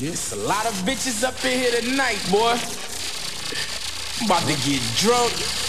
It's a lot of bitches up in here tonight, boy. I'm about to get drunk.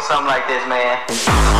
We like this, of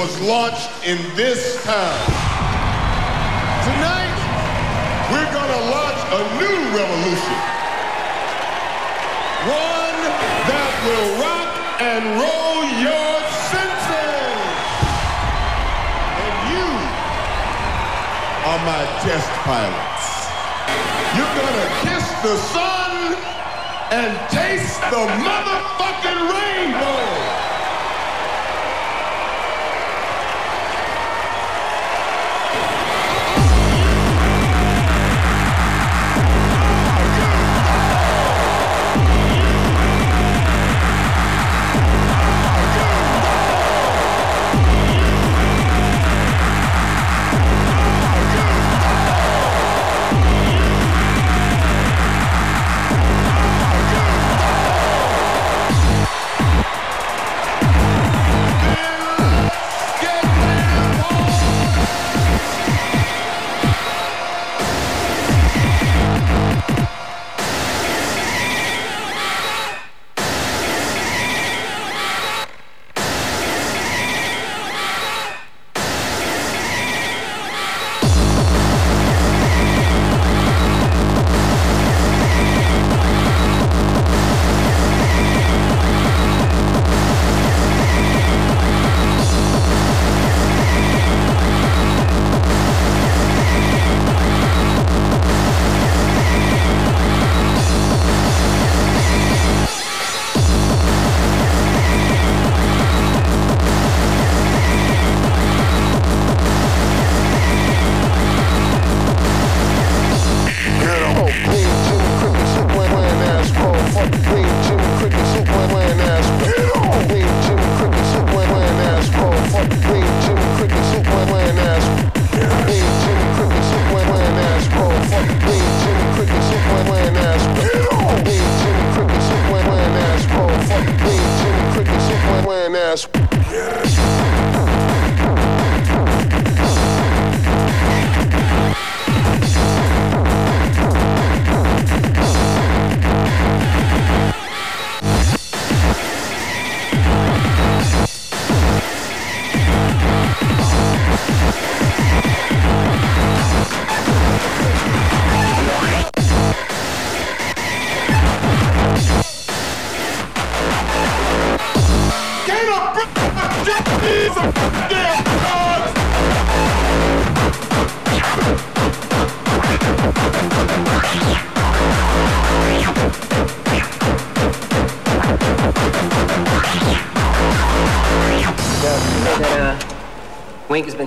was launched in this town. Tonight, we're to launch a new revolution. One that will rock and roll your senses. And you are my test pilots. You're to kiss the sun and taste the motherfucking rainbow.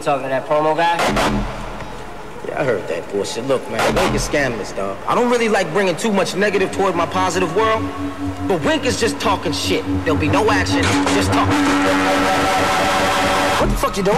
Talking to that promo guy. Yeah, I heard that bullshit. Look, man, Wink is scandalous, dog. I don't really like bringing too much negative toward my positive world, but Wink is just talking shit. There'll be no action, just talk. What the fuck you doing?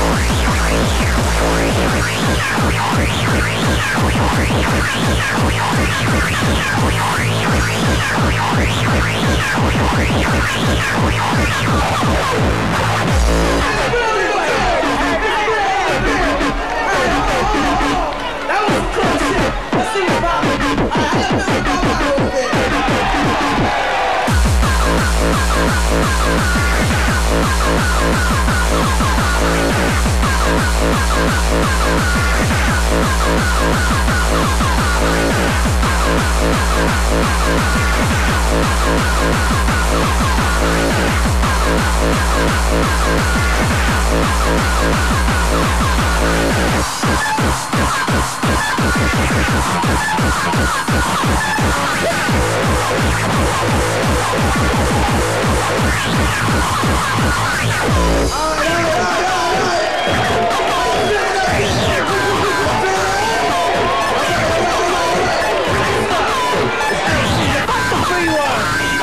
We'll. Rock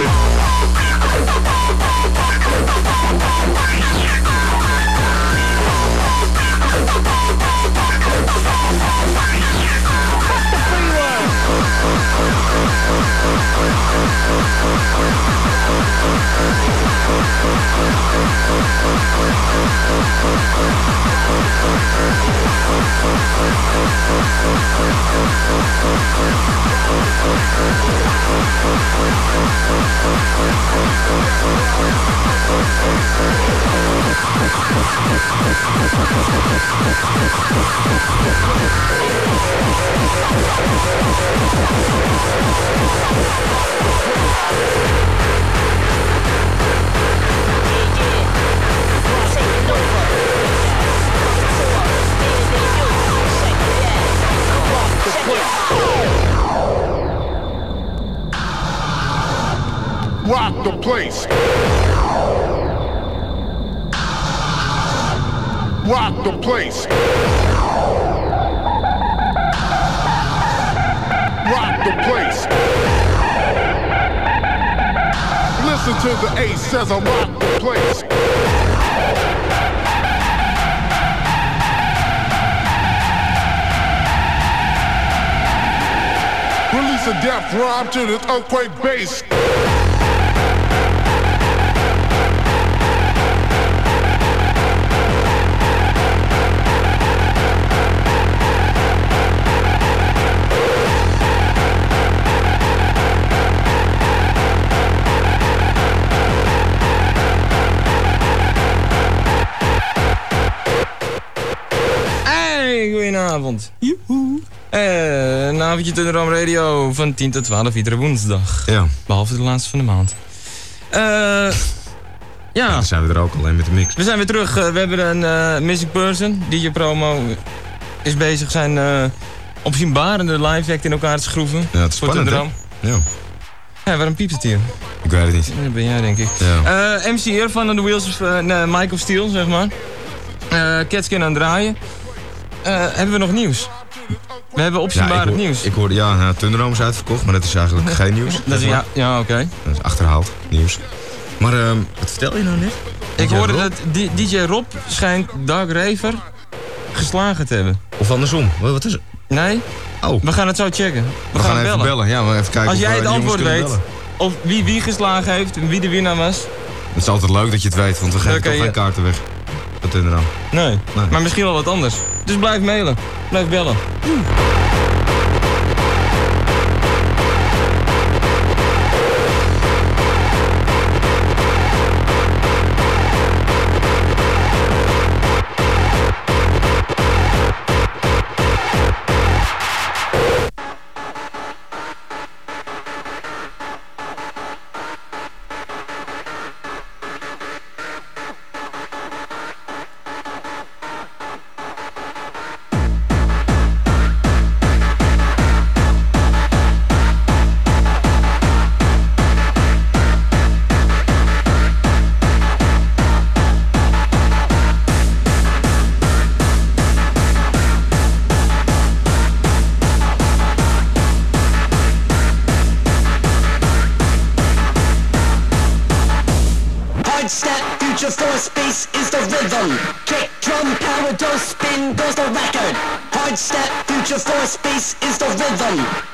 earthquake bass. Goedenavond. Joehoe. Eh, een avondje Radio van 10 tot 12, iedere woensdag. Ja, Behalve de laatste van de maand. Eh, ja, dan zijn we er ook alleen met de mix. we zijn weer terug. Eh, we hebben een eh, missing person. DJ Promo is bezig zijn eh opzienbarende live act in elkaar te schroeven. Ja, het is voor spannend. Ja. Ja, waarom piept het hier? Ik weet het niet. Dat ben jij, denk ik. Ja. Eh, MC Eer van The Wheels of uh, of Steel, zeg maar. Eh Catskin aan het draaien. Eh, hebben we nog nieuws? We hebben Ja, opzienbaar hoor- nieuws. ik hoorde, ja, nou, Thunderdome is uitverkocht, maar dat is eigenlijk geen nieuws. dat is, ja, ja oké. Dat is achterhaald nieuws. Maar ehm, wat vertel je nou net? Ik hoorde Rob? dat DJ Rob schijnt Dark Raver geslagen te hebben. Of andersom. Wat, wat is het? Nee? Oh, We gaan het zo checken. We, we gaan, even bellen. Ja, maar even kijken Als of jij we het antwoord weet, bellen. of wie wie geslagen heeft en wie de winnaar was. Het is altijd leuk dat je het weet, want we geven toch ja. geen kaarten weg. Nee. Nee. Maar misschien wel wat anders. Dus blijf mailen. Blijf bellen. Is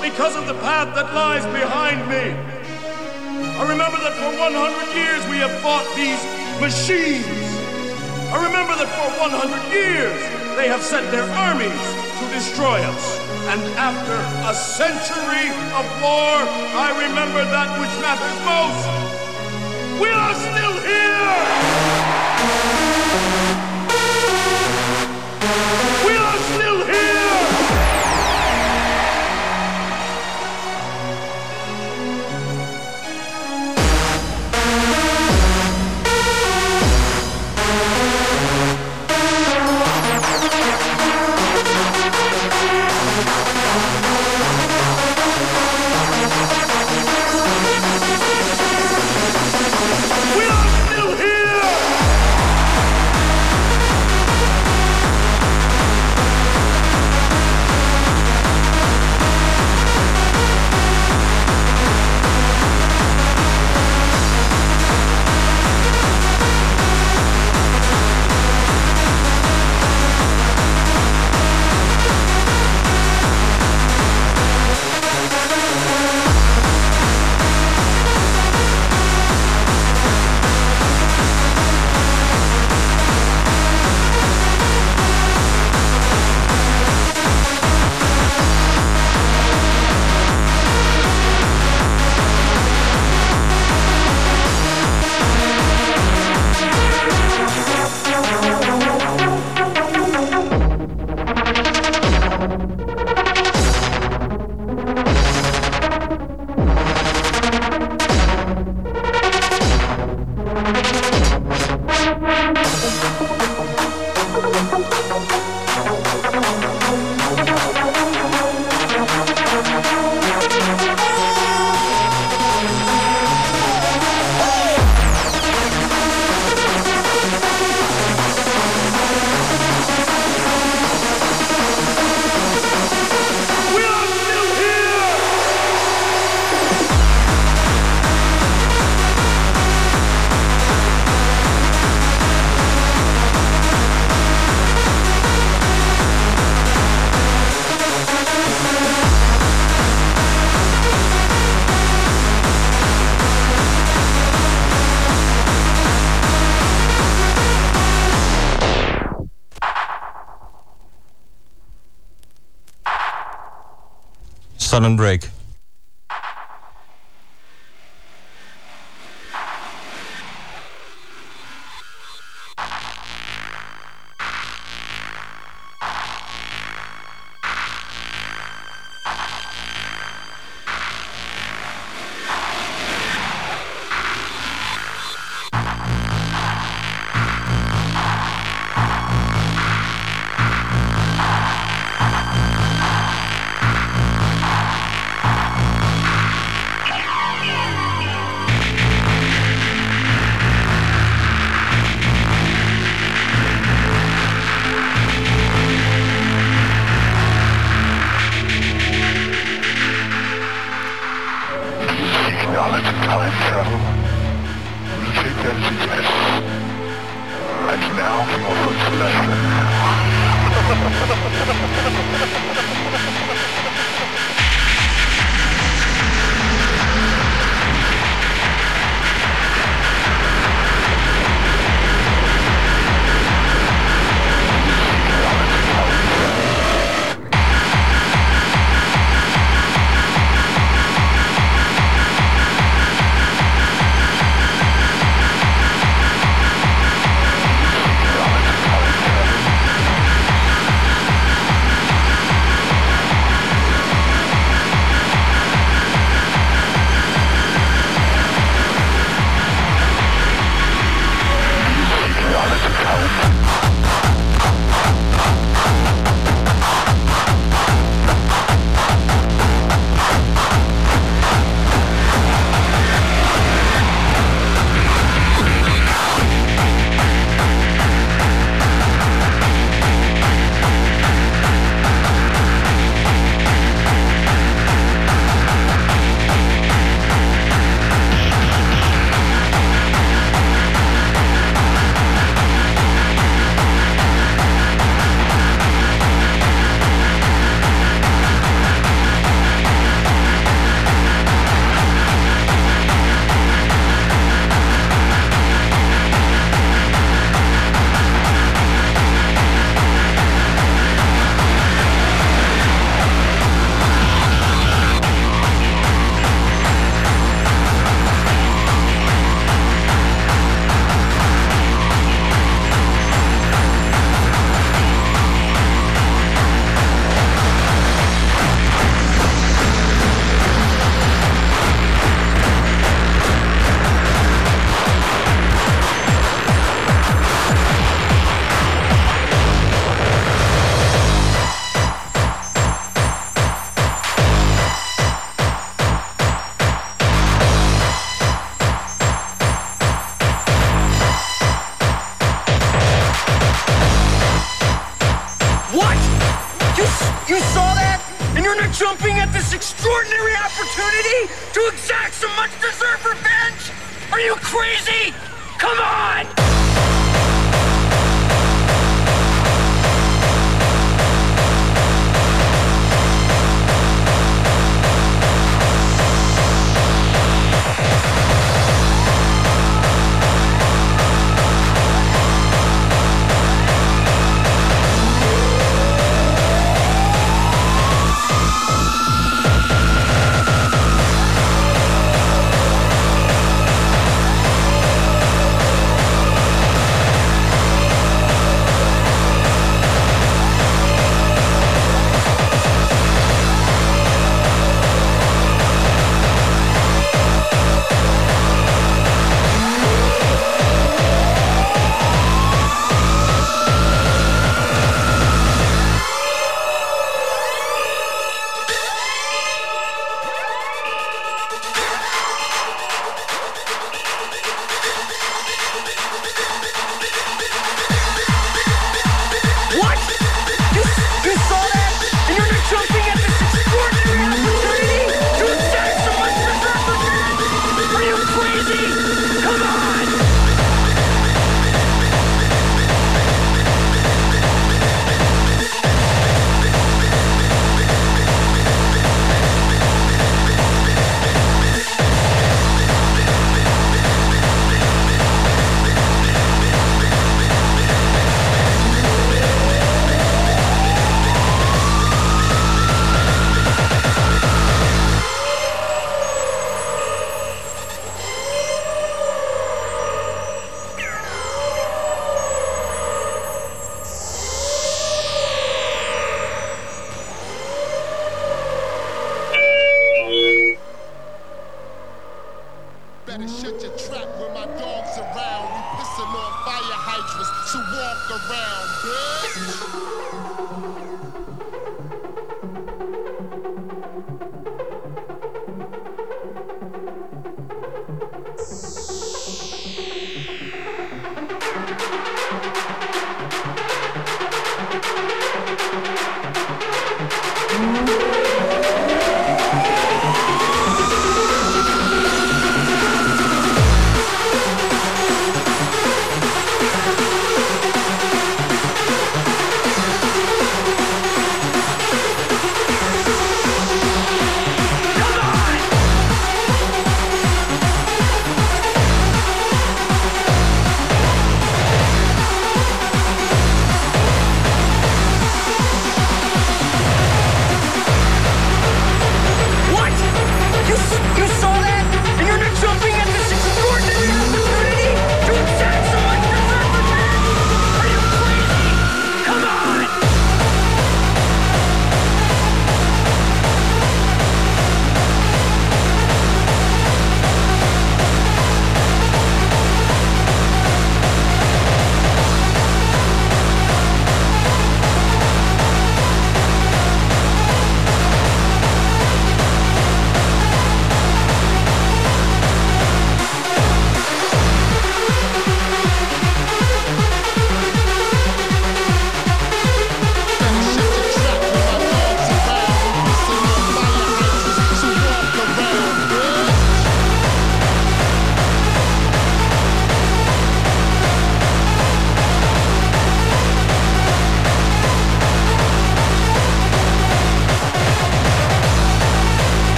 because of the path that lies behind me. I remember that for 100 years we have fought these machines. I remember that for 100 years they have sent their armies to destroy us. And after a century of war, I remember that which matters most. We are still here! Break. ハハハハ!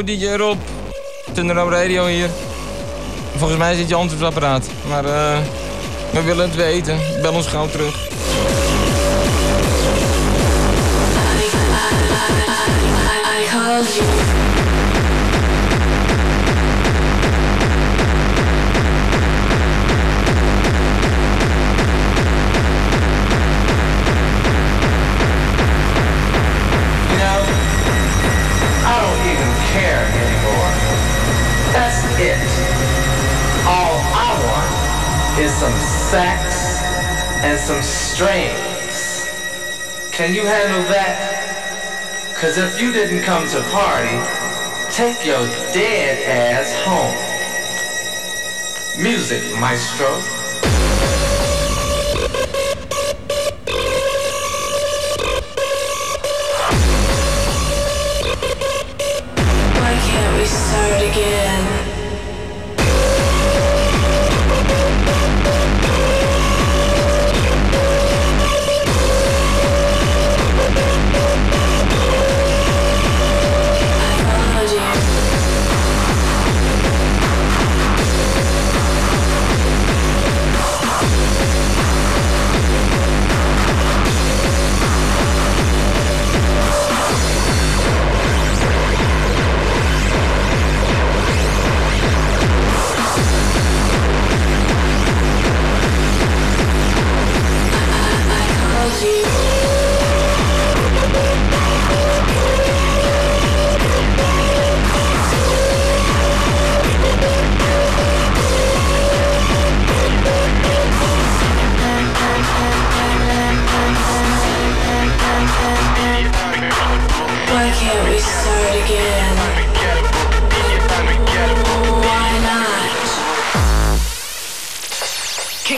DJ Rob. Thunderdome Radio hier. Volgens mij zit je antwoordapparaat. Maar eh, we willen het weten. Bel ons gauw terug. Sex and some strings. Can you handle that? Cause if you didn't come to party, take your dead ass home. Music, maestro. Why can't we start again?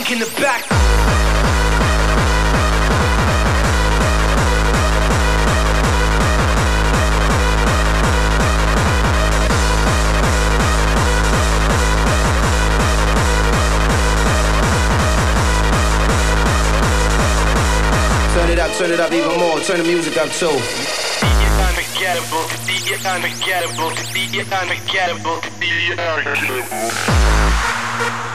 Kink in the back. Turn it up, turn it up even more. Turn the music up too. Unforgettable, the unforgettable, the unforgettable, the Coming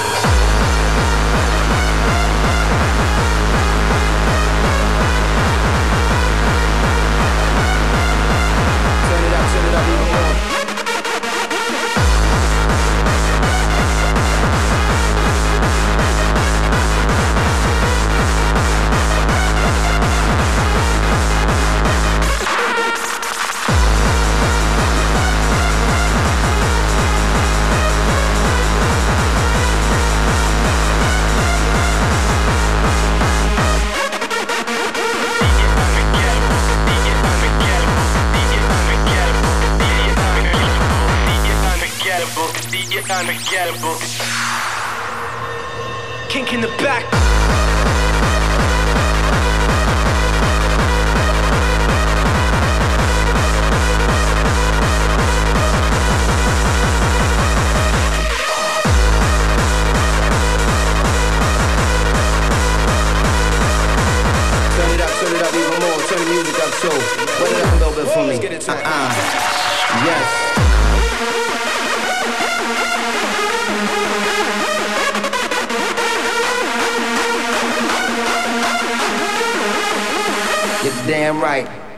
the unforgettable. Kink in the back. Turn it up, turn it up even more. Turn the music up too. Wait it up a little bit for me. Uh-uh. Yes. Damn right.